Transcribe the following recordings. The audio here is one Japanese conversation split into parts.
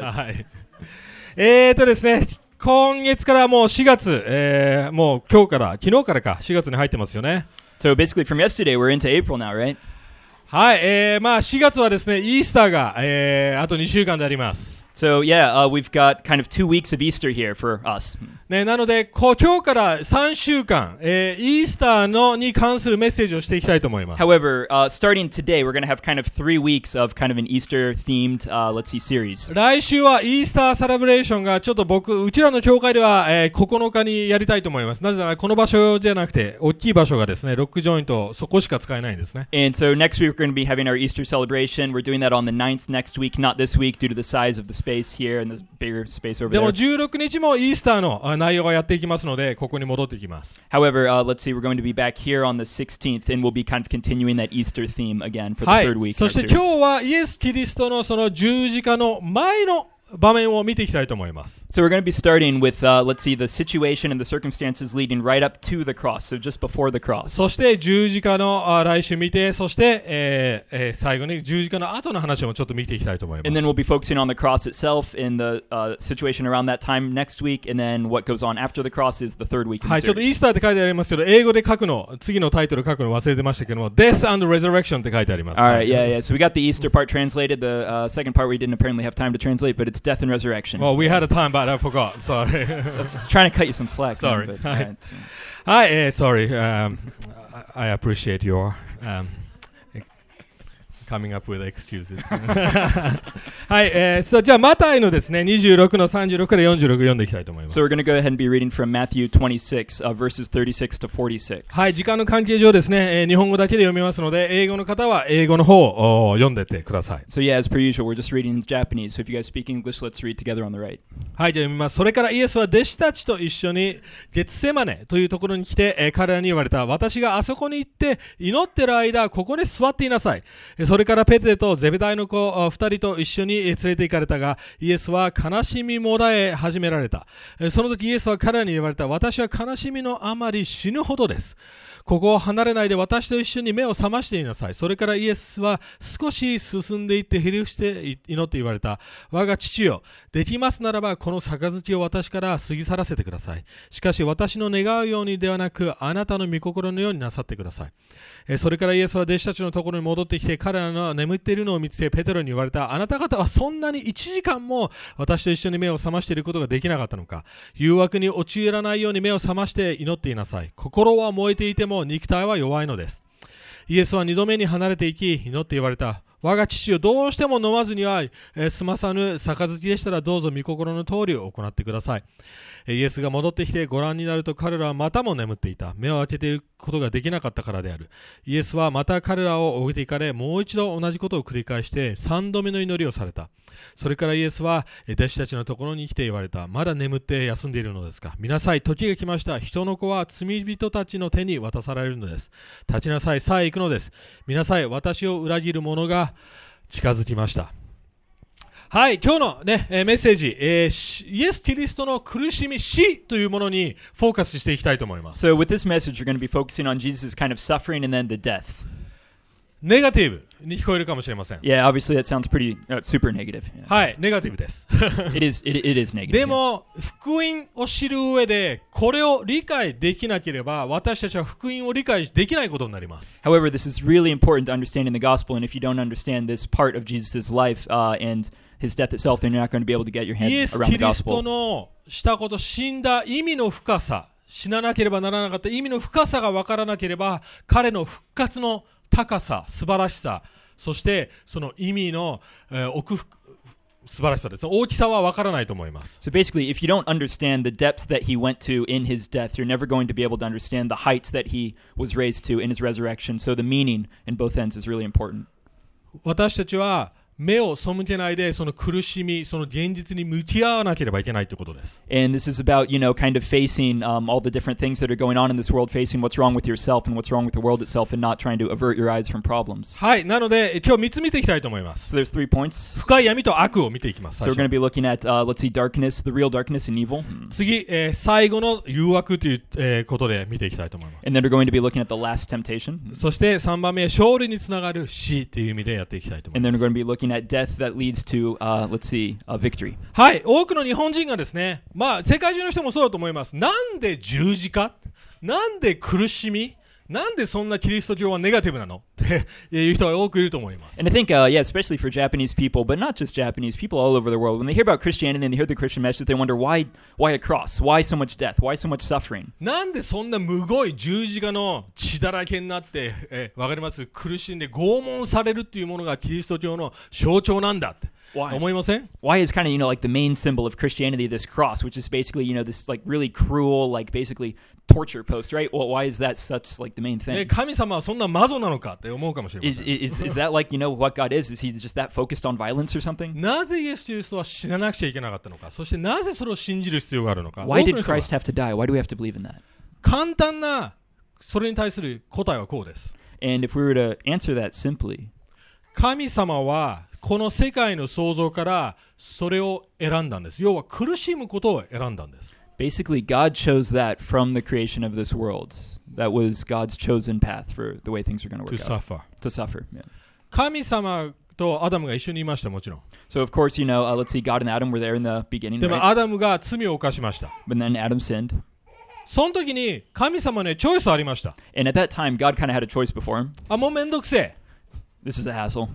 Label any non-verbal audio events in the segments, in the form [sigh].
はい。えーとですね、今月からもう4月、えーもう今日から、昨日からか、4月に入ってますよね。so basically, from yesterday, we're into April now, right? はい、えー、まあ4月はですね、イースターが、えーあと2週間であります。So yeah, uh, we've got kind of two weeks of Easter here for us. ね、なので、こう今日から3週間、えーイースターのに関するメッセージをしていきたいと思います。However, uh, starting today, we're going to have kind of three weeks of kind of an Easter-themed, uh, let's see, series. 来週はイースターサラブレーションがちょっと僕、うちらの教会では、えー9日にやりたいと思います。なぜならこの場所じゃなくて、大きい場所がですね、ロックジョイント、そこしか使えないんですね。And so next week, we're going to be having our Easter celebration. We're doing that on the 9th next week, not this week due to the size of the space here and the bigger space over でも there. 16日もイースターのあ内容がやっていきますので、ここに戻っていきます。However, uh, let's see, we're going to be back here on the 16th, and we'll be kind of continuing that Easter theme again for the はい third week. in。そ our して series. 今日はイエス・キリストのその十字架の前の場面を見ていきたいと思います。So we're going to be starting with, uh, let's see, the situation and the circumstances leading right up to the cross, so just before the cross. そして十字架のあ来週見て、そして、えーえー最後に十字架の後の話もちょっと見ていきたいと思いま And す then。we'll be focusing on the cross itself and the uh, situation around that time next week, and then what goes on after the cross is the third week. In はい、ちょっとイー.スターって書いてありますけど、英語で書くの、次のタイトル書くの忘れてましたけども、Death and Resurrection って書いてあります。All right, yeah, yeah. So we got the Easter part translated. The uh, second part we didn't apparently have time to translate, but it's its death and resurrection. Well, we had a time, but I forgot. [laughs] Sorry. so, trying to cut you some slack. Sorry. Man, but, I, I uh, [laughs] eh, sorry. Um, I appreciate your. Um, coming up with excuses. はい、えー、そうじゃあ、マタイのですね、26の36から46読んでいきたいと思います So。we're going to go ahead and be reading from Matthew 26, uh, verses 36 to 46. はい、時間の関係上ですね、えー日本語だけで読みますので、英語の方は英語の方をお読んでってください。So yeah, as per usual, we're just reading in Japanese. So if you guys speak English, let's read together on the right. はい、じゃあ読みます。それからイエスは弟子たちと一緒にゲツセマネというところに来て、えー彼らに言われた。私があそこに行って祈ってる間、ここに座っていなさい。えーそれからペテとゼベダイの子2人と一緒に連れて行かれたが、イエスは悲しみもらえ始められた。その時イエスは彼らに言われた。私は悲しみのあまり死ぬほどです。ここを離れないで私と一緒に目を覚ましていなさい。それからイエスは少し進んでいってひれ伏して祈って言われた。我が父よ、できますならばこの杯を私から過ぎ去らせてください。しかし私の願うようにではなくあなたの御心のようになさってください。えそれからイエスは弟子たちのところに戻ってきて彼らの眠っているのを見つけペテロに言われた。あなた方はそんなに1時間も私と一緒に目を覚ましていることができなかったのか。誘惑に陥らないように目を覚まして祈っていなさい。心は燃えていても肉体は弱いのです。イエスは二度目に離れていき、祈って言われた。我が父よ、どうしても飲まずには、え済まさぬ杯でしたらどうぞ御心の通りを行ってください。えイエスが戻ってきてご覧になると彼らはまたも眠っていた。目を開けていることができなかったからである。イエスはまた彼らを置いていかれ、もう一度同じことを繰り返して三度目の祈りをされた。それからイエスは弟子たちのところに来て言われた。まだ眠って休んでいるのですか見なさい、時が来ました。人の子は罪人たちの手に渡されるのです。立ちなさい、さあ行くのです。見なさい、私を裏切る者が近づきました。はい、今日の、ね、メッセージ、え、イエス・キリストの苦しみ、死というものにフォーカスしていきたいと思います。ネガティブに聞こえるかもしれません。Yeah, obviously that sounds pretty uh, super negative. Yeah. はい、ネガティブです。It is. It, it is negative. で.も、福音を知る上で、これを理解できなければ、私たちは福音を理解できないことになります。However, this is really important to understanding the gospel, and if you don't understand this part of Jesus' life uh, and his death itself, then you're not going to be able to get your イエ head ス・キリスト.のしたこと、死んだ意味の深さ、死ななければならなかった意味の深さが分からなければ、彼の復活の高さ、素晴らしさ、そしてその意味の、えー奥深素晴らしさですね。大きさは分からないと思います。So basically, if you don't understand the depths that he went to in his death, you're never going to be able to understand the heights that he was raised to in his resurrection. So the meaning in both ends is really important. 私たちは目を背けないで、その苦しみ、その現実に向き合わなければいけないということです。And this is about, you know, kind of facing um, all the different things that are going on in this world, facing what's wrong with yourself and what's wrong with the world itself, and not trying to avert your eyes from problems. はい、なので今日3つ見ていきたいと思います。So there's three points. 深い闇と悪を見ていきます。So 最 we're 初 going to be looking at, uh, let's see, darkness, the real darkness and evil. 次、えー最後の誘惑という、えーことで見ていきたいと思います。And then we're going to be looking at the last temptation. そして3番目、勝利につながる死という意味でやっていきたいと思い And ま then we're す。going to be looking at death that leads to, uh, let's see, a victory. はい、多くの日本人がですね、まあ、世界中の人もそうだと思います。なんで十字架？なんで苦しみ？なんでそんなキリスト教はネガティブなのっていう人が多くいると思います。And I think, uh, yeah, especially for Japanese people, but not just Japanese people all over the world, when they hear about Christianity and they hear the Christian message, they wonder why, why a cross? Why so much death? Why so much suffering? なんでそんなむごい十字架の血だらけになって、えわかります苦しんで拷問されるっていうものがキリスト教の象徴なんだって Why? 思いません Why is kind of, you know, like the main symbol of Christianity this cross, which is basically, you know, this like really cruel, like basically torture post, right? Well, why is that such like the main え thing? 神様はそんなマゾなのかって思うかもしれま Is, せん。is, is that like, you know, what God is? Is he just that focused on violence or something? なぜイエス・キリストは死ななくちゃいけなかったのか、そしてなぜそれを信じる必要があるのか。Why 多く did の人が Christ have to die? Why do we have to believe in that? 簡単なそれに対する答えはこうです。And if we were to answer that simply, 神様はこの世界の創造からそれを選んだんです。要は苦しむことを選んだんです。basically, God chose that from the creation of this world. That was God's chosen path for the way things are going to To work out. suffer. To suffer. Yeah. 神様とアダムが一緒にいました、もちろん。 So, of course, you know, uh, let's see, God and Adam were there in the beginning, でも right? アダムが罪を犯しました。 But then Adam sinned. その時に神様ね、チョイスありました。 And at that time, God kind of had a choice before him. あ、もうめんどくせえ。 This is a hassle.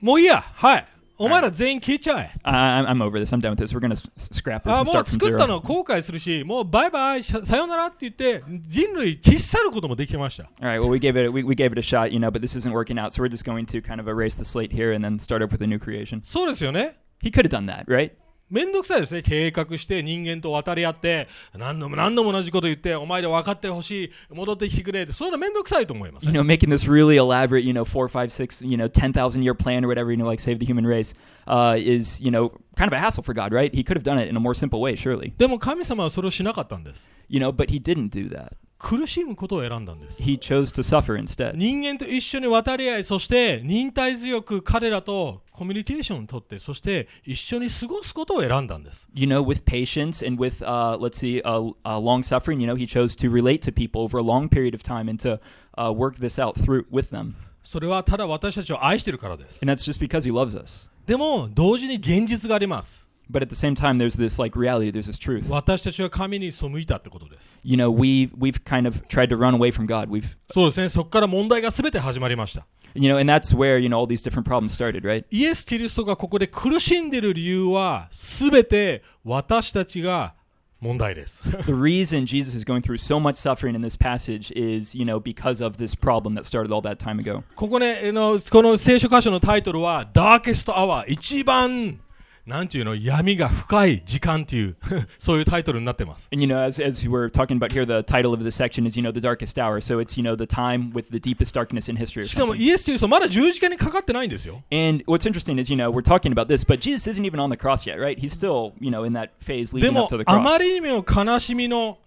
もういいや。はい。 お前ら全員消えちゃえ。 I, I'm, I'm over this. I'm done with this. We're going to scrap this あ and もう start from 作った zero. の後悔するし、もうバイバイ、ささよならって言って、人類消し去ることもできました。 All right. Well, we gave it we, we gave it a shot, you know, but this isn't working out. So we're just going to kind of erase the slate here and then start over with a new creation. そうですよね。 He could have done that, right? めんどくさいですね。計画して人間と渡り合って、何度も何度も同じこと言って、お前で分かってほしい、戻ってきてくれって、そういうのめんどくさいと思います。You know, making this really elaborate, you know, four, five, six, you know, ten thousand year plan or whatever, you know, like save the human race, uh, is you know kind of a hassle for God, right? He could have done it in a more simple way, surely. でも神様はそれをしなかったんです。You know, but he didn't do that. 苦しむことを選んだんです。He chose to suffer instead. 人間と一緒に渡り合い、そして忍耐強く彼らとコミュニケーションをとって、そして一緒に過ごすことを選んだんです。You know, with patience and with, uh, let's see, uh, uh, long suffering. You know, he chose to relate to people over a long period of time and to uh, work this out through with them. それはただ私たちを愛しているからです。And that's just because he loves us. でも、同時に現実があります。But at the same time, there's this like reality. There's this truth. 私たちは神に背いたってことです。 You know, we we've kind of tried to run away from God. We've そうですね、そこから問題が全て始まりました。 you know, and that's where you know all these different problems started, right? イエス・キリストがここで苦しんでいる理由は、全て私たちが問題です。 the [laughs] reason Jesus is going through so much suffering in this passage is, you know, because of this problem that started all that time ago. ここね、あのこの聖書箇所のタイトルは、ダーケストアワー、一番、 なんていうの、闇が深い時間っていう、そういうタイトルになってます。And you know, as as we're talking about here, the title of this section is, you know, the darkest hour. So it's you know the time with the deepest darkness in history. Or しかも.イエス・キリストまだ十字架にかかってないんですよ。And what's interesting is, you know, we're talking about this, but Jesus isn't even on the cross yet, right? He's still, you know, in that phase で leading も up to the あま cross. りにも悲しみの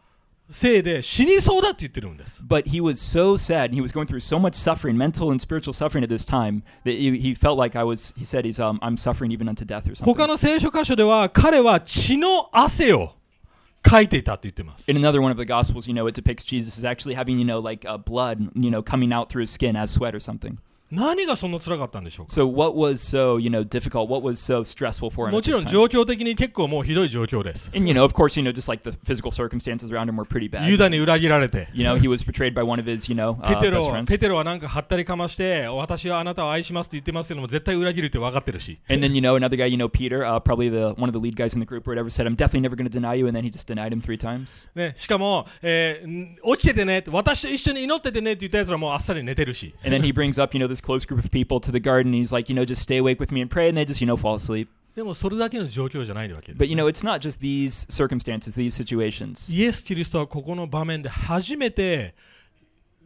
せいで死にそうだって言ってるんです。 But he was so sad, and he was going through so much suffering, mental and spiritual suffering at this time that he, he felt like I was. He said, "He's um, I'm suffering even unto death or something." 他の聖書箇所では彼は血の汗をかいていたって言ってます。 in another one of the gospels you know it depicts jesus as actually having you know like uh, blood you know coming out through his skin as sweat or something 何がそんな辛かったんでしょうか？So, so, you know, so、です。You know, course, you know, like、ユダに裏切られて。You know, his, you know, uh, ペ,んかはったりかまして、私はあなたすって言、裏切るってし。かも、えー、起きててね、私一緒に祈っててねって言ったらもうあっさり寝てるし。close group of people to the garden and he's like you know just stay awake with me and pray and they just you know fall asleep でもそれだけの状況じゃないわけです、 but you know it's not just these circumstances these situations イエス・キリストはここの場面で初めて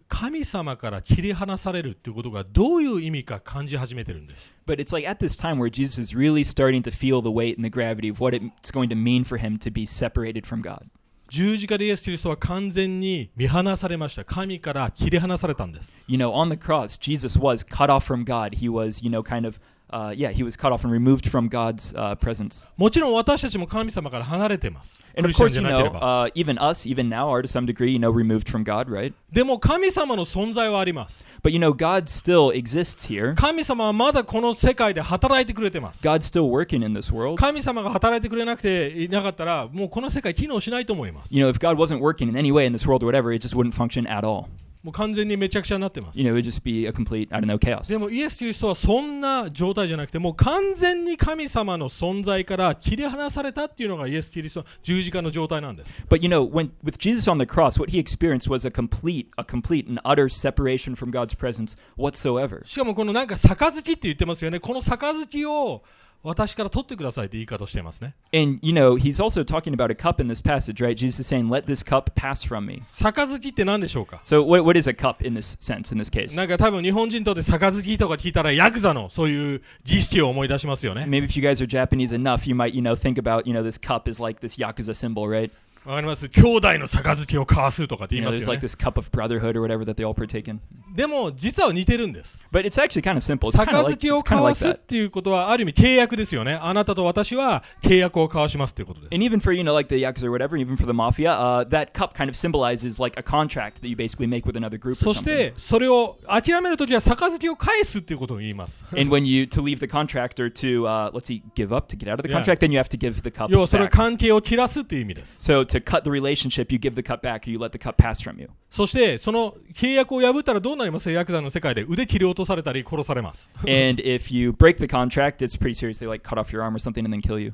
神様から切り離されるっていうことがどういう意味か感じ始めてるんです But it's like at this time where Jesus is really starting to feel the weight and the gravity of what it's going to mean for him to be separated from God. 十字架でイエス・キリストは完全に見放されました神から切り離されたんです You know, on the cross, Jesus was cut off from God. He was, you know, kind of uh, yeah, he was cut off and removed from God's uh, presence. もちろん私たちも神様から離れてます。ク And リ of スチャン course, じゃ you なけれ know, ば。 uh, even us, even now, are to some degree, you know, removed from God, right? でも神様の存在はあります。 But you know, God still exists here. 神様はまだこの世界で働いてくれてます。 God's still working in this world. 神様が働いてくれなくていなかったら、もうこの世界機能しないと思います。 You know, if God wasn't working in any way in this world or whatever, it just wouldn't function at all. もう完全にめちゃくちゃになってます。You know, just be a complete, I don't know, chaos. でもイエス・キリストはそんな状態じゃなくてもう完全に神様の存在から切り離されたっていうのがイエス・キリストの十字架の状態なんです。But you know, when with Jesus on the cross, what he experienced was a complete, a complete and utter separation from God's presence whatsoever. しかもこのなんか杯って言ってますよね。この杯を私から取ってくださいって言い方をしていますね。 And you know, he's also talking about a cup in this passage, right? Jesus is saying, "Let this cup pass from me." 杯って何でしょうか So, what, what is a cup in this sense, in this case? なんか多分日本人にとって杯とか聞いたらヤクザのそういう儀式を思い出しますよね。 Maybe if you guys are Japanese enough, you might, you know, think about, you know, this cup is like this yakuza symbol, right? わかります兄弟の杯を交わすとかって言 You い know, ます there's よ like ね。 this cup of brotherhood or whatever that they all partake in. でも実は似てるんです。But it's actually kind of simple. 杯を交わすっ.ていうことはある意味契約ですよね。あなたと私は契約を交わしますっていうことです。And even for, you know, like the yakuza or whatever, even for the mafia, uh, that cup kind of symbolizes like a contract that you basically make with another group そし.てそれを諦めるときは杯を返すっていうことを言います。And when you to leave the contract or to uh, let's see, give up to get out of the Yeah. contract, then you have to give the cup 要はそれは.関係を切らすっていう意味です。So to cut the relationship, you give the cup back, or you let the cup pass from you. そしてその契約を破ったらどうなりますヤクザの世界で腕切り落とされたり殺されます。and if you break the contract, it's pretty serious. They like cut off your arm or something and then kill you.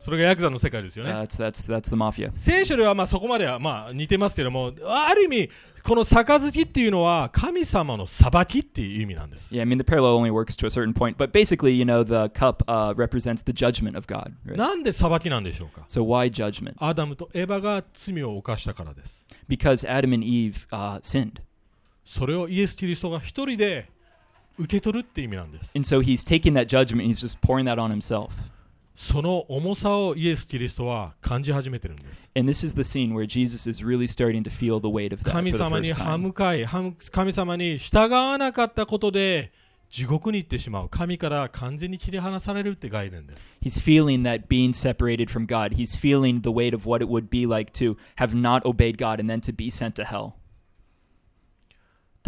それがヤクザの世界ですよね。That's that's that's the mafia. 聖書ではまあそこまではまあ似てますけども、ある意味この杯っていうのは神様の裁きっていう意味なんです。Yeah, I mean the parallel only works to a certain point, but basically, you know, the cup uh, represents the judgment of God. Right? なんで裁きなんでしょうか So why judgment? アダムとエバが罪を犯したからです。Because Adam and Eve uh, sinned, それをイエス・キリストが一人で受け取るって意味なんです。and so He's taking that judgment. He's just pouring that on Himself. その重さをイエス・キリストは感じ始めてるんです。And this is the scene where Jesus is really starting to feel the weight of that 神様に歯.向かい、神様に従わなかったことで地獄に行ってしまう。神から完全に切り離されるって概念です。He's feeling that being separated from God. He's feeling the weight of what it would be like to have not obeyed God and then to be sent to hell.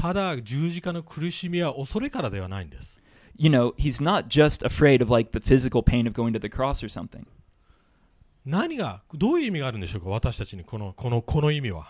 ただ十字架の苦しみは恐れからではないんです。You know, he's not just afraid of like the physical pain of going to the cross or something. 何がどういう意味があるんでしょうか私たちにこのこのこの意味は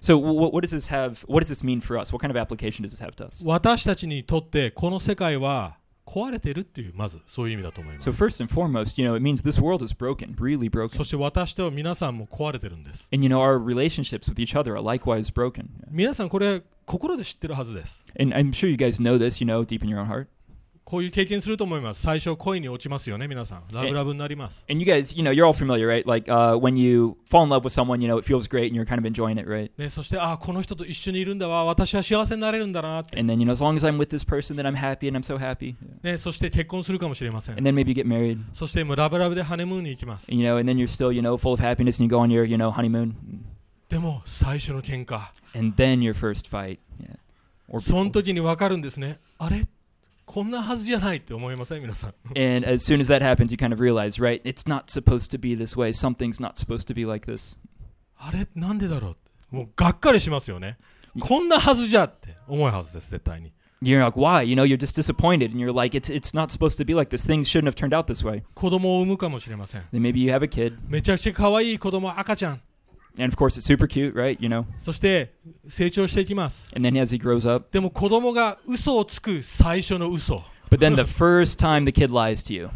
So what, what does this have? What does this mean for us? What kind of application does this have to us? 私たちにとってこの世界は壊れてるっていうまずそういう意味だと思います So first and foremost, you know, it means this world is broken, really broken. そして私と皆さんも壊れてるんです And you know, our relationships with each other are likewise broken. 皆さんこれ心で知ってるはずです And I'm sure you guys know this, you know, deep in your own heart. こういう経験すると思います最初恋に落ちますよね皆さんラブラブになります And you guys, you know, you're all familiar, right? Like uh, when you fall in love with someone, you know, it feels great and you're kind of enjoying it, right? ね、そしてあこの人と一緒にいるんだわ私は幸せになれるんだなって、And then, you know, as long as I'm with this person, then I'm happy and I'm so happy. ね、そして結婚するかもしれません And then maybe you get married, そしてもうラブラブでハネムーンに行きます and, you know, and then you're still, you know, full of happiness and you go on your, you know, honeymoon. でも最初の喧嘩 And then your first fight. Yeah. Or その.時に分かるんですねあれこんなはずじゃないって思いません皆さん And as soon as that happens, you kind of realize, right? It's not supposed to be this way. Something's not supposed to be like this. あれなんでだろうもうがっかりしますよねこんなはずじゃって思うはずです絶対に You're like, why? You know, you're just disappointed, and you're like, it's it's not supposed to be like this. Things shouldn't have turned out this way. 子供を産むかもしれません Then maybe you have a kid, めちゃくちゃ可愛い子供赤ちゃん and of course it's super cute, right? You know. そして成長していきます And then as he grows up, でも子供が嘘をつく最初の嘘 but then the first time the kid lies to you,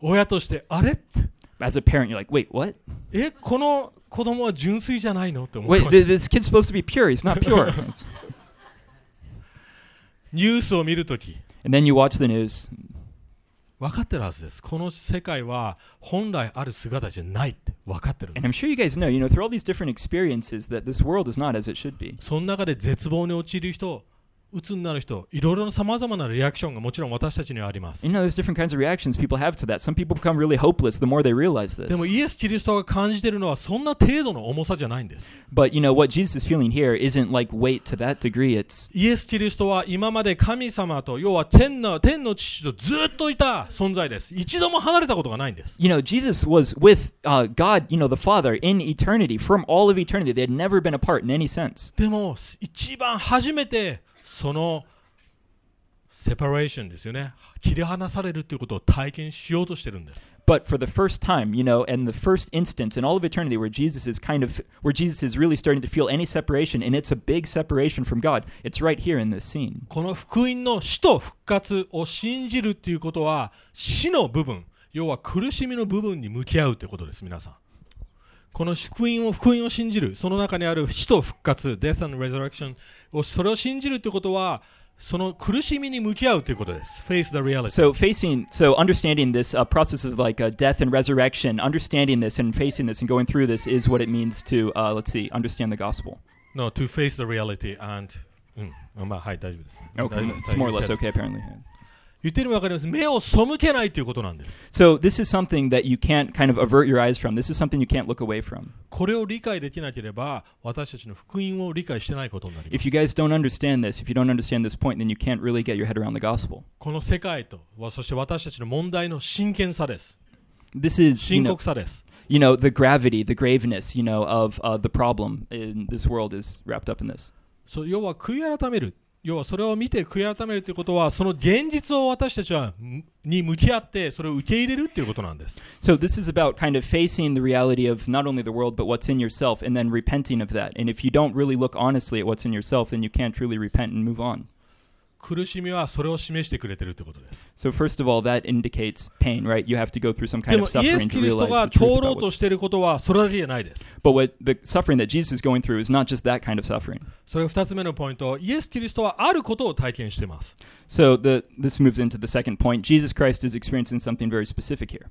親としてあれって as a parent, you're like, wait, what? えこの子供は純粋じゃないのって思い Wait, ま th- す this kid's supposed to be pure. He's not pure. [laughs] It's- [laughs] ニュースを見るとき and then you watch the news, 分かってるはずですこの世界は本来ある姿じゃないって分かってるん and で I'm す sure you guys know, you know, through all these different experiences, that this world is not as it should be. その中で絶望に陥る人鬱になる人いろいろなさまざまなリアクションがもちろん私たちにはあります You know, there's different kinds of reactions people have to that. Some people become really hopeless the more they realize で this. もイエス・キリストが感じているのはそんな程度の重さじゃないんです But, you know, what Jesus is feeling here isn't like weight to that degree. It's イエス・キリストは今まで神様と要は天の天の父とずっといた存在です一度も離れたことがないんです you know, Jesus was with uh, God, you know, the Father in eternity, from all of eternity. They had never been apart in any sense. でも一番初めてそのセパレーションですよね切り離されるということを体験しようとしてるんです But for the first time, you know, and the first instance in all of eternity where Jesus is kind of, where Jesus is really starting to feel any separation, and it's a big separation from God, it's right here in this scene. この福音の死と復活を信じるということは死の部分要は苦しみの部分に向き合うということです皆さんこの福音を福音を信じるその中にある死と復活 Death and Resurrection をそれを信じるということはその苦しみに向き合うということです Face the reality So facing, so understanding this uh, process of like uh, death and resurrection, understanding this and facing this and going through this is what it means to, uh, let's see, understand the gospel. No, to face the reality and うん、まあはい大丈夫です。Okay, it's more or less okay apparently. 言ってるの分かります。目を背けないということなんです。So this is something that you can't kind of avert your eyes from. This is something you can't look away from. これを理解できなければ私たちの福音を理解してないことになりま If す。you guys don't understand this, if you don't understand this point, then you can't really get your head around the gospel. この世界とそして私たちの問題の真剣さです。This is, you 深 know, 刻さです。you know, the gravity, the graveness, you know, of uh, the problem in this world is wrapped up in this. そう要は悔い改める。要はそれを見て悔い改めるということはその現実を私たちはに向き合ってそれを受け入れるということなんです。So this is about kind of facing the reality of not only the world but what's in yourself and then repenting of that. And if you don't really look honestly at what's in yourself, then you can't truly repent and move on. 苦しみはそれを示してくれてるということです。So first of all, that indicates pain, right? You have to go through some で kind も of イエ suffering ス・ to キリスト realize が the 通 truth ろ about うと what's していることはそれだけじゃないです。But what the suffering that Jesus is going through is not just that kind of suffering. それが2つ目のポイント、イエス・キリストはあることを体験しています。So the this moves into the second point. Jesus Christ is experiencing something very specific here,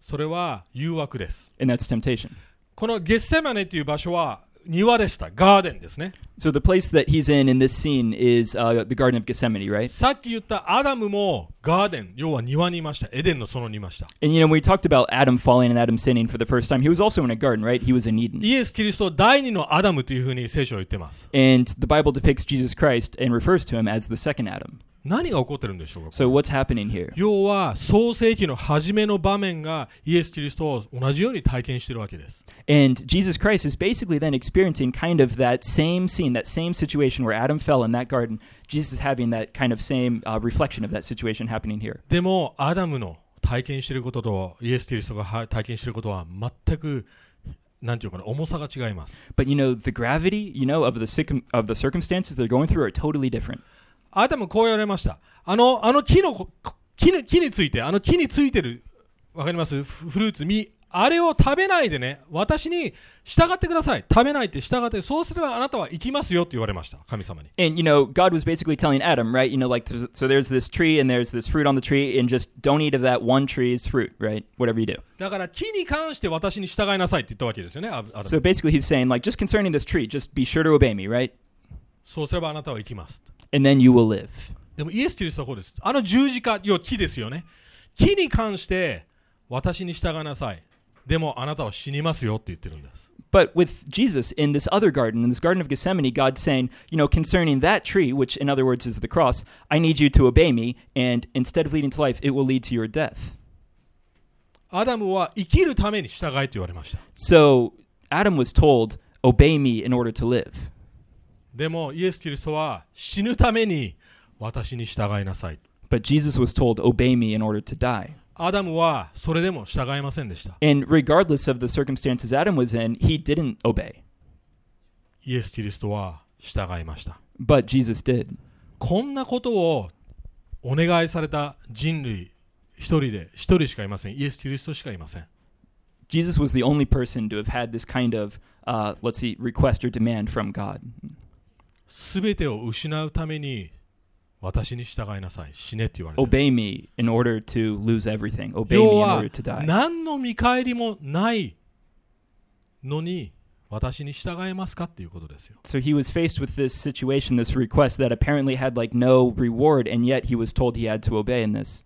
それは誘惑です。and that's temptation. このゲッセマネという場所は庭でした。ガーデンですね。 So the place that he's in in this scene is uh, the Garden of Gethsemane, right? さっき言ったアダムもガーデン、要は庭にいました。エデンの園にいました。 And you know, when we talked about Adam falling and Adam sinning for the first time, he was also in a garden, right? He was in Eden. イエス・キリスト第二のアダムというふうに聖書は言ってます。 And the Bible depicts Jesus Christ and refers to him as the second Adam. 何が起こってるんでしょうか So what's happening here? 要は創世紀の初めの場面がイエス・キリストを同じように体験しているわけです。And Jesus Christ is basically then experiencing kind of that same scene, that same situation where Adam fell in that garden. Jesus is having that kind of same uh, reflection of that situation happening here. でもアダムの体験していることとイエス・キリストがは体験していることは全くなんていうかな重さが違います。But you know, the gravity, you know, of the circum- of the circumstances they're going through are totally different. アダムこう言われました。あのあの木のこ木に木についてあの木についてるわかりますフフルーツ実あれを食べないでね私に従ってください食べないって従ってそうすればあなたは生きますよって言われました神様に And you know, God was basically telling Adam, right? You know, like there's, so there's this tree and there's this fruit on the tree, and just don't eat of that one tree's fruit, right? Whatever you do. だから木に関して私に従いなさいって言ったわけですよね So basically, he's saying like, just concerning this tree, just be sure to obey me, right? そうすればあなたは生きます And then you will live. でもイエス・キリストはこうですあの十字架要は木ですよね木に関して私に従いなさいでもあなたは死にますよって言ってるんです But with Jesus in this other garden, in this Garden of Gethsemane, God's saying, you know, concerning that tree, which in other words is the cross, I need you to obey me, and instead of leading to life, it will lead to your death. アダムは生きるために従えと言われました So Adam was told, obey me in order to live. でもイエス・キリストは死ぬために私に従いなさい But Jesus was told, obey me in order to die. アダムはそれでも従いませんでした And regardless of the circumstances Adam was in, he didn't obey. イエス・キリストは従いました But Jesus did. こんなことをお願いされた人類一人で一人しかいませんイエス・キリストしかいません Jesus was the only person to have had this kind of, uh, let's see, request or demand from God. すべてを失うために私に従いなさい死ねって言われてる Obey me in order to lose everything. Obey 要 me in は order to die. 何の見返りもないのに私に従えますかっていうことですよ。So he was faced with this situation, this request that apparently had like no reward, and yet he was told he had to obey in this.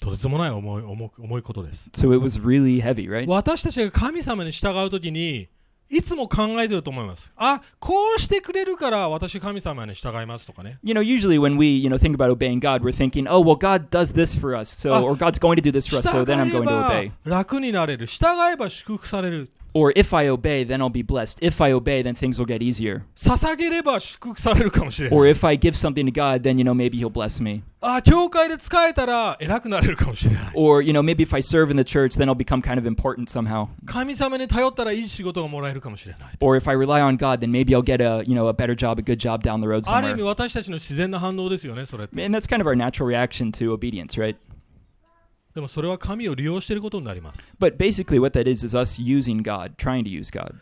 とてつもない重い重く重いことです。So it was really heavy, right? 私たちが神様に従うときにいつも考えてると思います。あこうしてくれるから私神様に従いますとかね。You know, usually when we, you know, think about obeying God, we're thinking, oh, well, God does this for us, so, Ah, or God's going to do this for us, 従 so then I'm え going to ば obey. 楽になれる。従えば祝福される。Or if I obey, then I'll be blessed. If I obey, then things will get easier. 捧げれば祝福されるかもしれない。 Or if I give something to God, then, you know, maybe He'll bless me. あ教会で使えたら偉くなれるかもしれない。 Or, you know, maybe if I serve in the church, then I'll become kind of important somehow. 神様に頼ったらいい仕事がもらえるかもしれない。 Or if I rely on God, then maybe I'll get a, you know, a better job, a good job down the road ある意味 somewhere. 私たちの自然な反応ですよね、それって。 And that's kind of our natural reaction to obedience, right? でもそれは神を利用していることになります。But basically, what that is is us using God, trying to use God.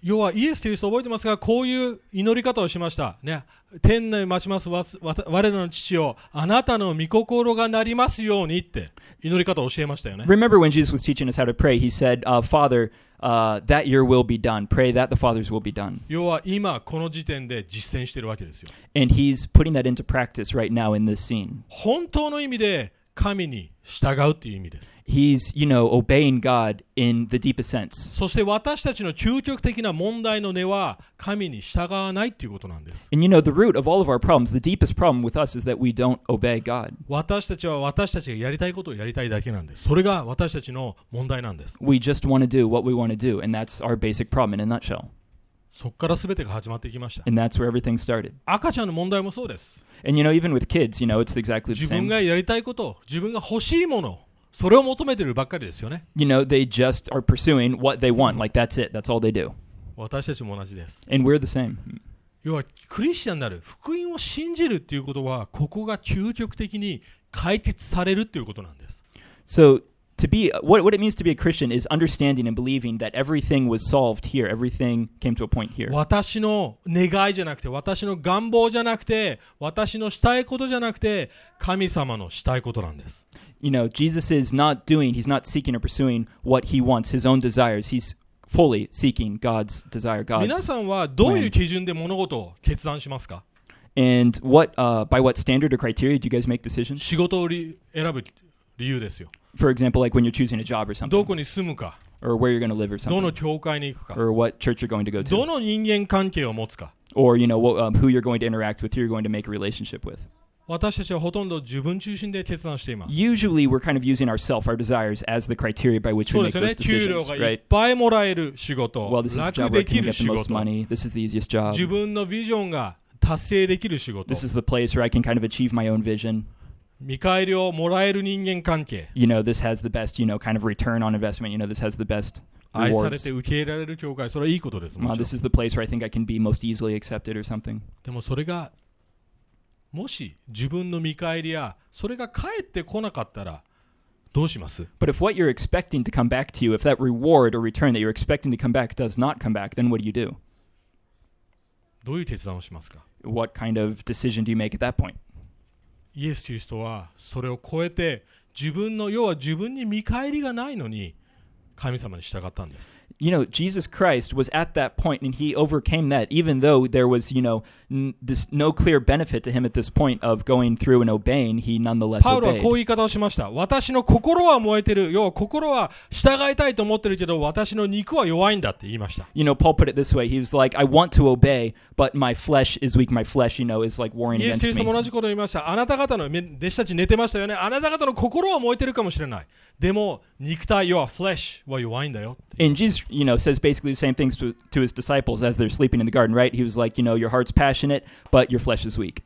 要はイエスという人覚えてますが、こういう祈り方をしました。ね、天内待ちます我らの父よ、あなたの御心がなりますようにって祈り方を教えましたよね。Remember when Jesus was teaching us how to pray, he said, uh, Father, uh, that your will be done. Pray that the Father's will be done. 要は今この時点で実践しているわけですよ。And he's putting that into practice right now in this scene. 本当の意味で神に従うっていう意味です。He's, you know, obeying God in the deepest sense. そして私たちの究極的な問題の根は神に従わないっていうことなんです。And you know, the root of all of our problems, the deepest problem with us is that we don't obey God. 私たちは私たちがやりたいことをやりたいだけなんです。それが私たちの問題なんです。We just want to do what we want to do, and that's our basic problem in a nutshell. そこからすべてが始まってきました。赤ちゃんの問題もそうです。自分がやりたいこと、自分が欲しいもの、それを求めてるばっかりですよね。私たちも同じです。要は、クリスチャンになる、福音を信じるということは、ここが究極的に解決されるということなんです。to be what what it means to be a Christian is understanding and believing that everything was solved here. Everything came to a point here. 私の願いじゃなくて、私の願望じゃなくて、私のしたいことじゃなくて、神様のしたいことなんです。 You know, Jesus is not doing, he's not seeking or pursuing what he wants, his own desires. He's fully seeking God's desire, 皆 God's さんはどういう基準で物事を決断しますか and what uh, by what standard or criteria do you guys make decisions? 仕事をり選ぶ 理由ですよ。 For example, like when you're choosing a job or ど something, どこに住むか、 or where you're going to live or どの something, 教会に行くか、 or what church you're going to go ど to, の人間関係を持つか。 or you know what, um, who you're going to interact with, who you're going to make a relationship with. 私たちはほとんど自分中心で決断しています。 Usually, we're kind of using ourself, our desires, as the criteria by which そう we で make すよ those ね。給料 decisions, がいっ right? ぱいもらえる仕事 Well,、this is a 楽 job where で I き can る get 仕 the most 事、 money. This is the easiest job. 自分のビジョンが達成できる仕事、 This is the place where I can kind of achieve my own vision. 見返りをもらえる人間関係、You know, this has the best, you know, kind of return on investment. You know, this has the best 愛され.て受け入れられる教会、それはいいことです。も Uh, ちろ this ん is the place where I think I can be most easily accepted or something. でもそれが、もし自分の見返りや、それが返ってこなかったら、どうします But if what you're expecting to come back to you, if that reward or return that you're expecting to come back does not come back, then what do you do? どういう決断をしますか What kind of decision do you make at that point? イエスという人はそれを超えて自分の要は自分に見返りがないのに神様に従ったんです。You know, Jesus Christ was at that point and he overcame that, even though there was, you know, n- this no clear benefit to him at this point of going through and obeying, he nonetheless パウロは obeyed. こういう言い方をしました私の心は燃えてる要は心は従いたいと思ってるけど私の肉は弱いんだって言いました You know, Paul put it this way. He was like, I want to obey, but my flesh is weak. My flesh, you know, is like warring イエス・キリ against ストも同 me. じことを言いましたあなた方のめ弟子たち寝てましたよねあなた方の心は燃えてるかもしれないでも 肉体要はフレッシュは弱いんだよ And Jesus, you know, says basically the same things to, to his disciples as they're sleeping in the garden, right? He was like, you know, your heart's passionate, but your flesh is weak.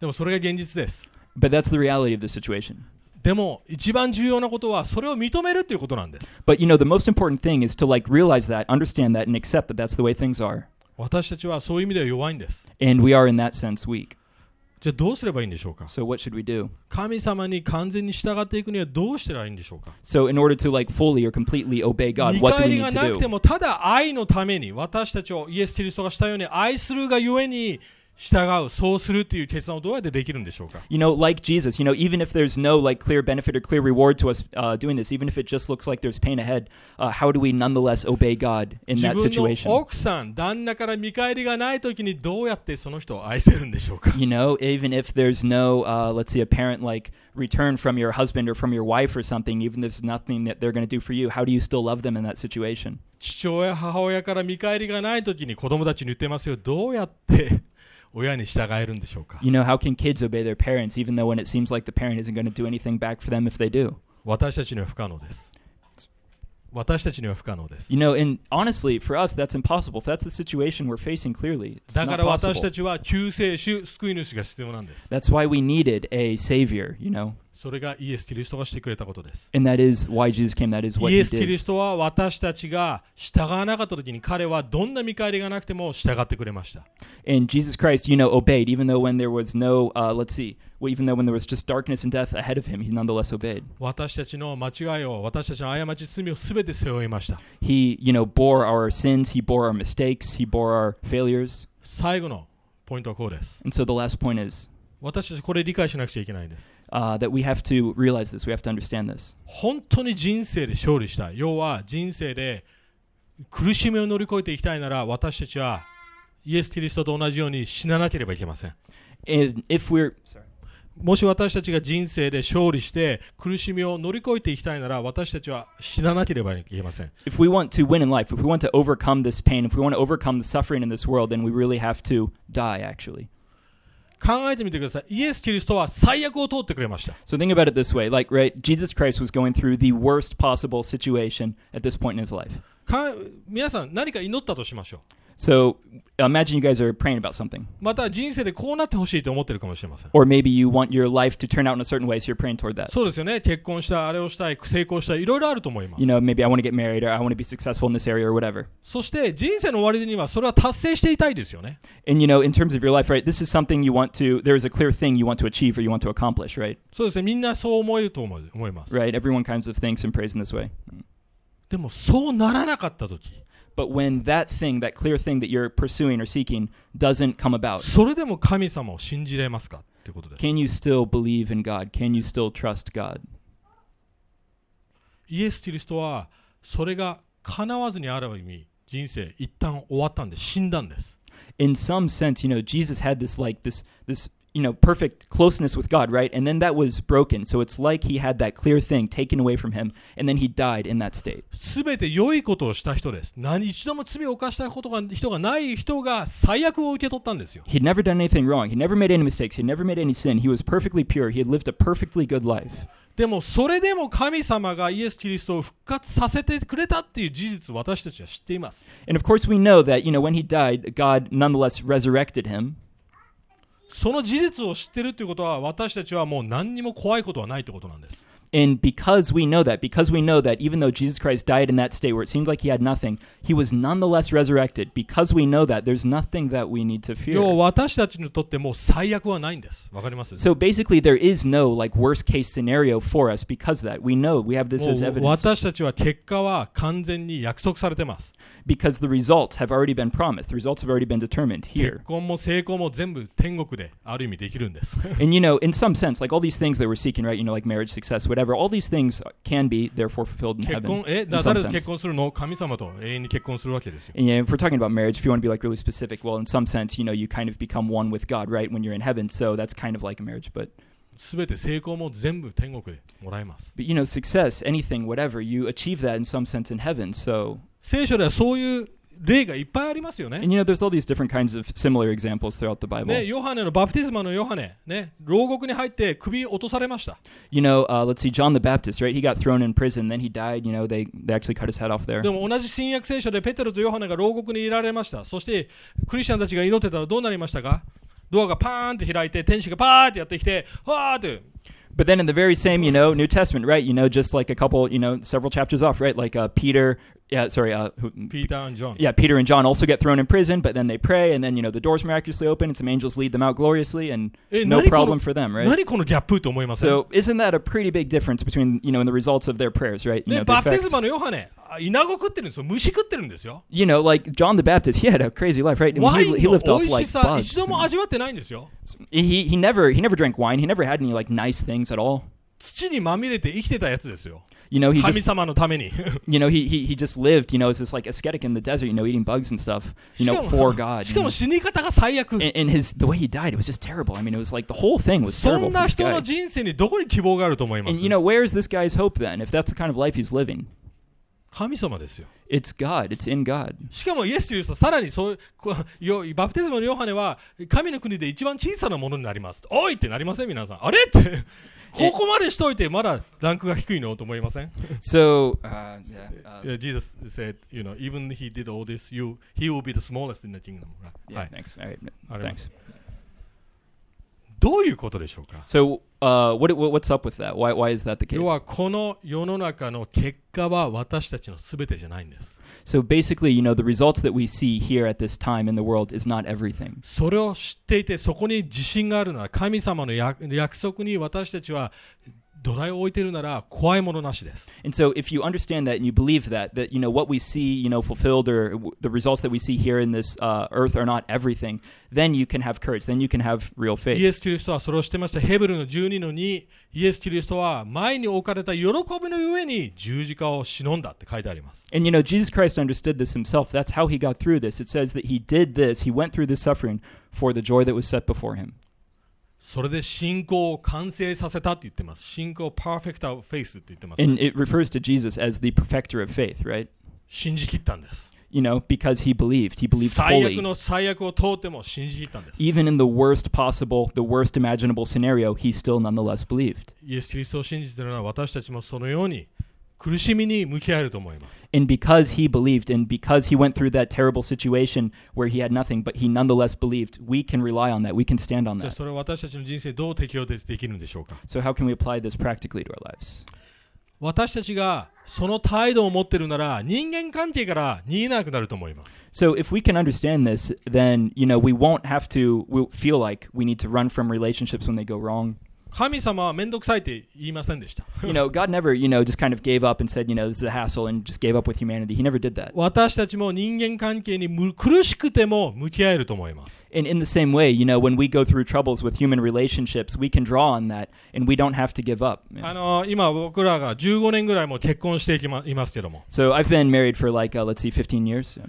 でもそれが現実です But that's the reality of the situation. でも一番重要なことはそれを認めるっていうことなんです But, you know, the most important thing is to like realize that, understand that, and accept that that's the way things are. 私たちはそういう意味では弱いんです And we are, in that sense, weak. じゃあどうすればいいんでしょうか？So what should we do? 神様に完全に従っていくにはどうしたらいいんでしょうか？So in order to like fully or completely obey God, 見 what do 返 we り need が to なくて do? もただ愛のために私たちをイエス・キリストがしたように愛するがゆえに従うそうするっていう決断をどうやってできるんでしょうか You know, like Jesus, you know, even if there's no like clear benefit or clear reward to us uh, doing this, even if it just looks like there's pain ahead, uh, how do we nonetheless obey God in 自 that 分 situation? の奥さん旦那から見返りがない時にどうやってその人を愛せるんでしょうか You know, even if there's no, uh, let's say, apparent like return from your husband or from your wife or something, even if there's nothing that they're going to do for you, how do you still love them in that situation? 父親母親から見返りがない時に子供たちに言ってますよどうやって親に従えるんでしょうか You know, how can kids obey their parents even though when it seems like the parent isn't going to do anything back for them if they do? 私たちには不可能です私たちには不可能です You know, and honestly, for us, that's impossible. If that's the situation we're facing clearly, it's だか not ら私た possible. ちは救世主救い主が必要なんです That's why we needed a savior, you know, それがイエス・キリストがしてくれたことです。イエス・キリストは私たちが従わなかった時に彼はどんな見返りがなくても従ってくれました。Christ, you know, obeyed, no, uh, see, death, 私たちの間違いを、私たちの過ち、罪をすべて背負いました。He, you know, sins, 最後のポイントはこうです。And so the last point is, 私たちこれ理解しなくちゃいけないんです uh, that we have to realize this. We have to understand this. 本当に人生で勝利したい要は人生で苦しみを乗り越えていきたいなら私たちはイエス・キリストと同じように死ななければいけません And if we're, sorry. もし私たちが人生で勝利して苦しみを乗り越えていきたいなら私たちは死ななければいけません if we want to win in life, if we want to overcome this pain, if we want to overcome the suffering in this world, then we really have to die, actually. 考えてみてくださいイエス・キリストは最悪を通ってくれました So think about it this way like, right, Jesus Christ was going through the worst possible situation at this point in his life. か皆さん何か祈ったとしましょう So imagine you guys are praying about something. また人生でこうなってほしいと思ってるかもしれません Or maybe you want your life to turn out in a certain way, so you're praying toward that. そうですよね結婚したいあれをしたい成功したいいろいろあると思います You know, maybe I want to get married or I want to be successful in this area or whatever. そして人生の終わりにはそれは達成していたいですよね And you know, in terms of your life, right, this is something you want to, there is a clear thing you want to achieve or you want to accomplish, right? そうですねみんなそう思えると思う思います Right? Everyone kinds of thinks and prays in this way. でもそうならなかった時 But when that thing, that clear thing that you're pursuing or seeking, doesn't come about, それでも神様を信じれますかってことです can you still believe in God? Can you still trust God? イエス・キリストはそれが叶わずにある意味人生一旦終わったんで死んだんです In some sense, you know, Jesus had this like this this you know perfect closeness with God, right? And then that was broken. So it's like he had that clear thing taken away from him, and then he died in that state. すべて良いことをした人です何一度も罪を犯したことが人がない人が最悪を受け取ったんですよ He'd never done anything wrong. He never made any mistakes. He never made any sin. He was perfectly pure. He had lived a perfectly good life. でもそれでも神様がイエス・キリストを復活させてくれたっていう事実を私たちは知っています And of course, we know that you know when he died, God nonetheless resurrected him. その事実を知ってるということは私たちはもう何にも怖いことはないということなんです。And because we know that, because we know that even though Jesus Christ died in that state where it seemed like he had nothing, he was nonetheless resurrected. Because we know that, there's nothing that we need to 要は fear. 私たちにとってもう最悪はないんですわかります So basically, there is no like worst case scenario for us because of that. We know we have this as もう evidence 私たちは結果は完全に約束されてます because the results have already been promised. The results have already been determined 結 here. 婚も成功も全部天国である意味できるんです And you know, in some sense, like all these things that we're seeking, right? You know, like marriage, success, whatever. All these things can be therefore fulfilled in 結 heaven 婚え in だ some 誰と結 sense. 婚するの神様と永遠に結婚するわけですよ And yeah, if we're talking about marriage, if you want to be like really specific, well, in some sense, you know, you kind of become one with God, right? When you're in heaven, so that's kind of like a marriage. But 全て成功も全部天国でもらえます but you know, success, anything, whatever, you achieve that in some sense in heaven. So 聖書ではそういう 例がいっぱいありますよね and you know, there's all these different kinds of similar examples throughout the Bible. ね、ヨハネのバプテスマのヨハネ、ね、牢獄に入って首落とされました。You know, uh, let's see, John the Baptist, right? He got thrown in prison, then he died. You know, they they actually cut his head off there. でも同じ新約聖書でペテロとヨハネが牢獄にいられました。そしてクリスチャンたちが祈ってたらどうなりましたかドアがパーンって開いて天使がパーってやってきて、わーって。But then in the very same, you know, New Testament, right? You know, just like a couple, you know, several chapters off, right? Like uh, Peter, yeah, sorry, uh, who, ピーター・ジョン。 yeah, Peter and John also get thrown in prison, but then they pray, and then you know the doors miraculously open, and some angels lead them out gloriously, and え no 何こ problem の for them, right? 何このギャップと思います So isn't that a pretty big difference between you know in the results of their prayers, right? You ね、 know, the バプテス effects. マのヨハネ、 稲子食ってるんですよ虫食ってるんですよ You know, like John the Baptist, he had a crazy life, right? I mean, ワイ he, ン he の lived 美 off 味し like さ bugs. 一度も味わってないんですよ He he never he never drank wine. He never had any like nice things at all. 土にまみれて生きてたやつですよ You know, he 神 just 様のために you [laughs] know he, he he just lived. You know, as this like ascetic in the desert. You know, eating bugs and stuff. You しか know, も for God. し you か know. も死に方が最悪 And, and his the way he died, it was just terrible. I mean, it was like the whole thing was そ terrible ん for な this 人 guy. の人生にどこに希望があると思いま And す you know, where is this guy's hope then? If that's the kind of life he's living, 神様ですよ it's God. It's in God. しかもイエス・キリストはさらにそうこうよバプテスマのヨハネは神の国で一番小さなものになりますおいってなりません皆さんあれってここまでしといてまだランクが低いのと思いません So uh, yeah, uh, Yeah, Jesus said, you know, even he did all this, you he will be the smallest in the kingdom. yeah, はい thanks. All right, thanks. どういうことでしょうか So uh, what, what what's up with that? Why why is that the case? 要はこの世の中の結果は私たちの全てじゃないんです。So basically, you know, the results that we see here at this time in the world is not everything. それを知っていてそこに自信があるなら神様の約約束に私たちは土台を置いているなら怖いものなしです。And so if you understand that and you believe that, that, you know, what we see, you know, fulfilled or the results that we see here in this uh, earth are not everything, then you can have courage. Then you can have real イ faith. エス・キリストはそれを知ってました。ヘブルの12の2、イエス・キリストは前に置かれた喜びのゆえに十字架を忍んだって書いてあります。And, you know, Jesus Christ understood this himself. That's how he got through this. It says that he did this, he went through this suffering for the joy that was set before him. それで信仰を完成させたって言ってます。信仰パーフェクターフェイスって言ってます。 And it refers to Jesus as the perfecter of faith, right? 信じ切ったんです。 You know, because he believed. He believed 最悪 fully. の最悪を通っても信じ切ったんです。 Even in the worst possible, the worst imaginable scenario, he still nonetheless believed. イエス・キリストを信じているのは私たちもそのように 苦しみに向き合えると思います。 And because he believed, and because he went through that terrible situation where he had nothing, but he nonetheless believed, we can rely on that. We can stand on じゃあ that. それは私たちの人生どう適用できるんでしょうか So, how can we apply this practically to our lives? 私たちがその態度を持ってるなら人間関係から逃げなくなると思います。 So, if we can understand this, then, you know, we won't have to we'll feel like we need to run from relationships when they go wrong. 神様は面倒くさいって言いませんでした。You know, God never, you know, just kind of gave up and said, you know, this is a hassle and just gave up with humanity. He never did that. 私たちも人間関係にむ苦しくても向き合えると思います。And in the same way, you know, when we go through troubles with human relationships, we can draw on that and we don't have to give up. あの今僕らが15年ぐらいもう結婚していきまいますけども So I've been married for like, uh, let's see, 15 years.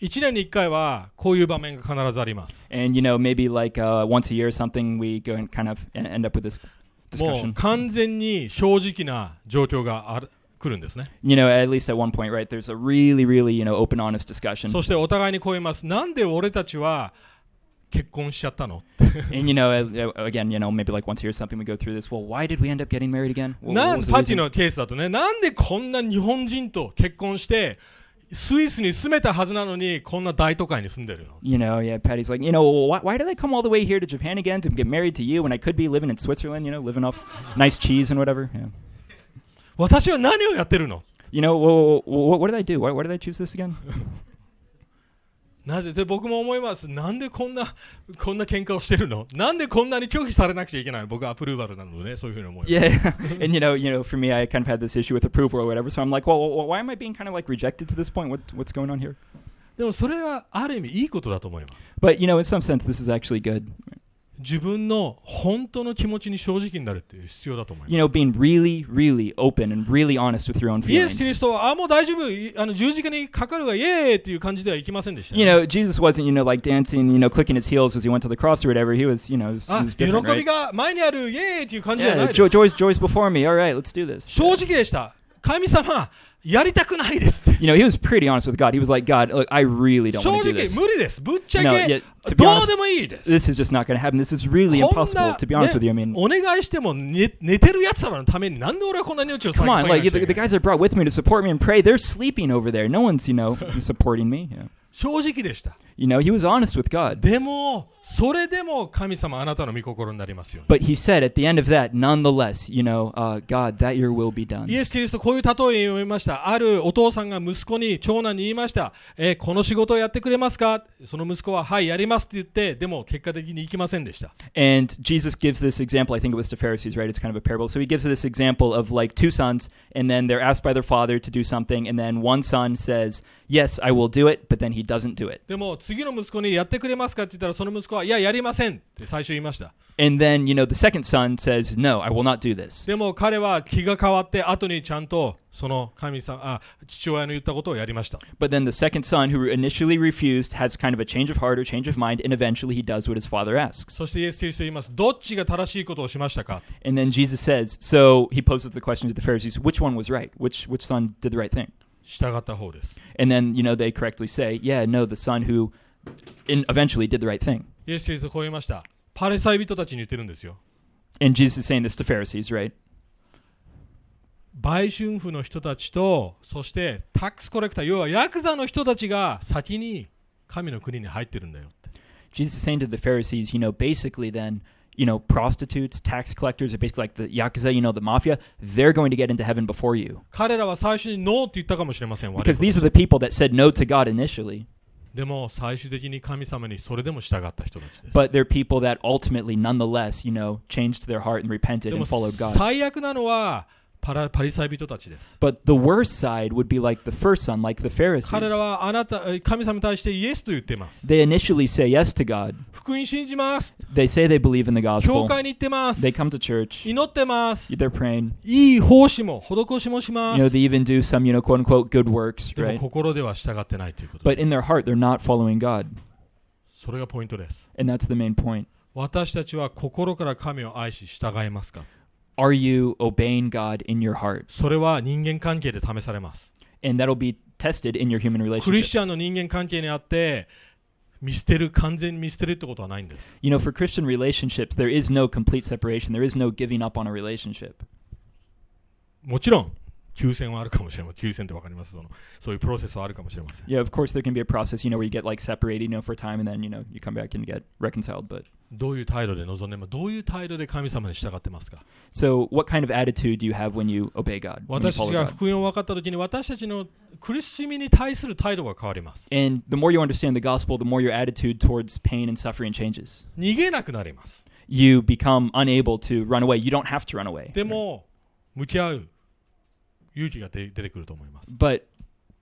1年に1回はこういう場面が必ずあります。And, you know, maybe like uh, once a year or something, we go and kind of e- end up with this もう discussion. 完全に正直な状況がある来るんですね。You know, at least at one point, right? There's a really, really, you know, open, honest discussion. そしてお互いにこう言います。なんで俺たちは結婚しちゃったの And, you know, uh, uh, again, you know, maybe like once a year or something, we go through this. Well, why did we end up getting married again? なんパティ?のケースだとね、なんでこんな日本人と結婚してスイスに住めたはずなのにこんな大都会に住んでるの You know, yeah, Patty's like, you know, why, why did I come all the way here to Japan again to get married to you when I could be living in Switzerland, you know, living off nice cheese and whatever? Yeah. [laughs] 私は何をやってるの You know, wh- wh- wh- what did I do? Why, why did I choose this again? [laughs] なぜで僕も思います。なんでこんなこんな喧嘩をしてるのなんでこんなに拒否されなくちゃいけないの僕はアプルーバルなのでね、そういうふうに思います。Yeah, and you know, you know, for me, I kind of had this issue with approval or whatever. So I'm like, well why am I being kind of like rejected to this point? What, what's going on here? でもそれはある意味いいことだと思います。But you know, in some sense, this is actually good. 自分の本当の気持ちに正直になるっていう必要だと思います。You know, being really, really open and really honest with your own イエス・キリ feelings. ストは、あ、もう大丈夫、いあの十字架にかかるわ、イエーイっていう感じではいきませんでした、You know, Jesus wasn't, you know, like dancing, you know, clicking his heels as he went to the cross or whatever. He was, you know, he was, he あ was 喜 different, び right? が前にある、イエーイっていう感じじゃない Yeah, です joy, joy's, joy's before me. All right, let's do this. 正直でした。神様、やりたくないですって。 You know, he was pretty honest with God. He was like, God, look, I really don't 正 want to 直 do this. 無理です。ぶっちゃ No, け yeah, to be ど honest, うでもいいです。 This is just not going to happen. This is really こん impossible, な to be honest with you. I ね mean, お願いしても寝寝てるやつらのためになんで俺はこんなに命を come on, 下 like げ the, なきゃい the けない guys I brought with me to support me and pray, they're sleeping over there. No one's, you know, supporting me. Yeah. 正直でした。You know, he was honest with God. でも、それでも神様あなたの御心になりますよ。But he said at the end of that, nonetheless, you know, uh, God, that your will be done. イエス・キリストこういう例えを読みました。あるお父さんが息子に長男に言いました。えーこの仕事をやってくれますかその息子ははいやりますって言って、でも結果的に行きませんでした。And Jesus gives this example. I think it was to Pharisees, right? It's kind of a parable. So he gives this example of like two sons, and then they're asked by their father to do something, and then one son says, Yes, I will do it, but then he doesn't do it. でも次の息子にやってくれますかって言ったらその息子はいややりませんって最初言いました。 And then, you know, the second son says, No, I will not do this. でも彼は気が変わって後にちゃんとその神様あ父親の言ったことをやりました。 But then the second son, who initially refused, has kind of a change of heart or change of mind, and eventually he does what his father asks. そしてイエス・キリスト言います。どっちが正しいことをしましたか And then Jesus says, So he poses the question to the Pharisees, Which one was right? Which, which son did the right thing? 従った方です。And then, you know, they correctly say, Yeah, no, the son who in, eventually did the right thing. イエス・キリストこう言いました。パレサイ人たちに言ってるんですよ。And Jesus is saying this to Pharisees, right? 売春婦の人たちとそしてタックスコレクター要はヤクザの人たちが先に神の国に入ってるんだよって Jesus is saying to the Pharisees, you know, basically then, you know, prostitutes, tax collectors are basically like the Yakuza, you know, the mafia, they're going to get into heaven before you. 彼らは最初にノーって言ったかもしれません我々 Because these are the people that said no to God initially, でも最終的に神様にそれでも従った人たちです but they're people that ultimately, nonetheless, you know, changed their heart and repented でも and followed God. 最悪なのは パラパリサイ人たちです But the worst side would be like the first son, like the 彼ら Pharisees. はあなたえ神様に対してイエスと言っています They initially say yes to God. 福音信じます They say they believe in the 教 gospel. 会に行ってます They come to church. 祈ってます They're praying. いい奉仕も施しもしま You know, す they even do some, you know, quote unquote good works, でも right? 心では従ってないということ But です in their heart, they're not following God. それがポイントです And that's the main point. 私たちは心から神を愛し従えますか Are you obeying God in your heart? それは人間関係で試されます And that'll be tested in your human クリスチャン relationships. の人間関係にあって見捨てる完全に見捨てるってことはないんです You know, for Christian relationships, there is no complete separation. There is no giving up on a relationship. もちろん 休戦はあるかもしれません休戦ってわかりますそのそういうプロセスはあるかもしれません Yeah, of course, there can be a process, you know, where you get like separated, you know, for time and then, you know, you come back and get reconciled. But どういう態度で臨んでますどういう態度で神様に従ってますか so, what kind of attitude do you have when you obey God? 私たちが福音を分かった時に私たちの苦しみに対する態度が変わります And the more you understand the gospel, the more your attitude towards pain and suffering changes. 逃げなくなります You become unable to run away. You don't have to run away. でも向き合う勇気が出出てくると思います But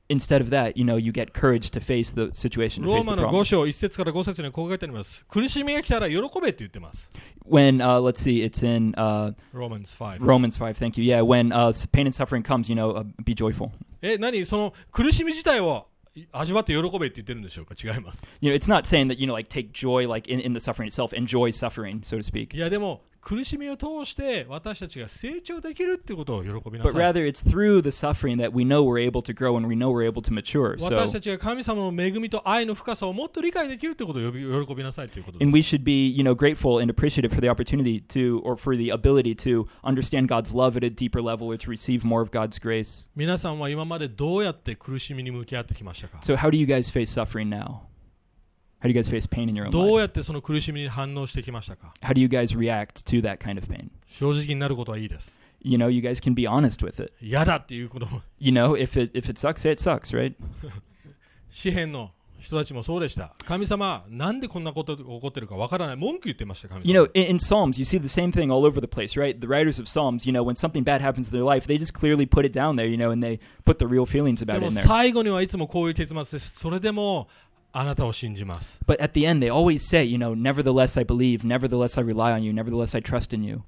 instead of that, you know, you get courage to face the situation, ローマの problem. 5章1節から5節にこう書いてあります苦しみが来たら喜べって言ってます When, uh, let's see, it's in uh, Romans 5 Romans 5, thank you. Yeah, when uh, pain and suffering comes, you know, uh, be joyful. え何その苦しみ自体を味わって喜べって言ってるんでしょうか違います You know, it's not saying that, you know, like take joy, like in, in the suffering itself, enjoy suffering, so to speak. いやでも 苦しみを通して私たちが成長できるってことを喜びな But さい rather, it's through the suffering that we know we're able to grow and we know we're able to mature. 私 So, たちが神様の恵みと愛の深さをもっと理解できるってことを呼び喜びなさいということで and we す should be, you know, grateful and appreciative for the opportunity to, or for the ability to understand God's love at a deeper level or to receive more of God's grace. 皆さんは今までどうやって苦しみに向き合ってきましたか So, how do you guys face suffering now? How do you guys face pain in your own どう life? やってその苦しみに反応してきましたか How do you guys react to that kind of pain? 正直になることはいいです You know, you guys can be honest with it. 嫌だっていうことも You know, if it if it sucks, say it sucks, right? [laughs] 詩篇の人たちもそうでした神様なんでこんなことが起こってるかわからない文句言ってました神様 You know, in, in Psalms, you see the same thing all over the place, right? The writers of Psalms, you know, when something bad happens in their life, they just clearly put it down there, you know, and they put the real feelings で about it も in there. 最後にはいつもこういう結末ですそれでも あなたを信じます But at the end, they always say, you know, nevertheless I believe, nevertheless I rely on you, nevertheless I trust in you.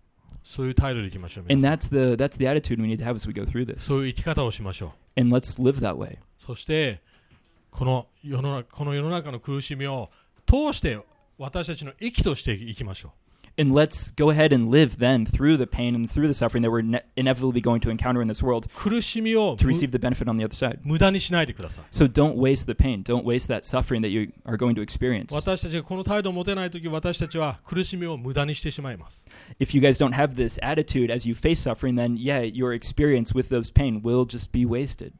そういう態度でいきましょう And that's the that's the attitude we need to have as we go through this. そういう生き方をしましょう And let's live that way. そしてこの世の中この世の中の苦しみを通して私たちの息としていきましょ And let's go ahead and live then through the pain and through the suffering that we're ne- inevitably going to encounter in this world う苦しみを to む receive the benefit on the other side. 無駄にしないでください So don't waste the pain. Don't waste that suffering that you are going to experience. 私たちがこの態度を持てないとき私たちは苦しみを無駄にしてしまいます if you guys don't have this attitude as you face suffering, then yeah, your experience with those pain will just be wasted.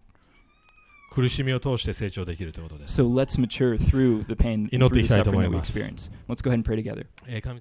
苦しみを通して成長できるということです。 So let's mature through the pain, 祈って through いき the たいと思 suffering い that we ます。 experience. Let's go ahead and pray together. えー神様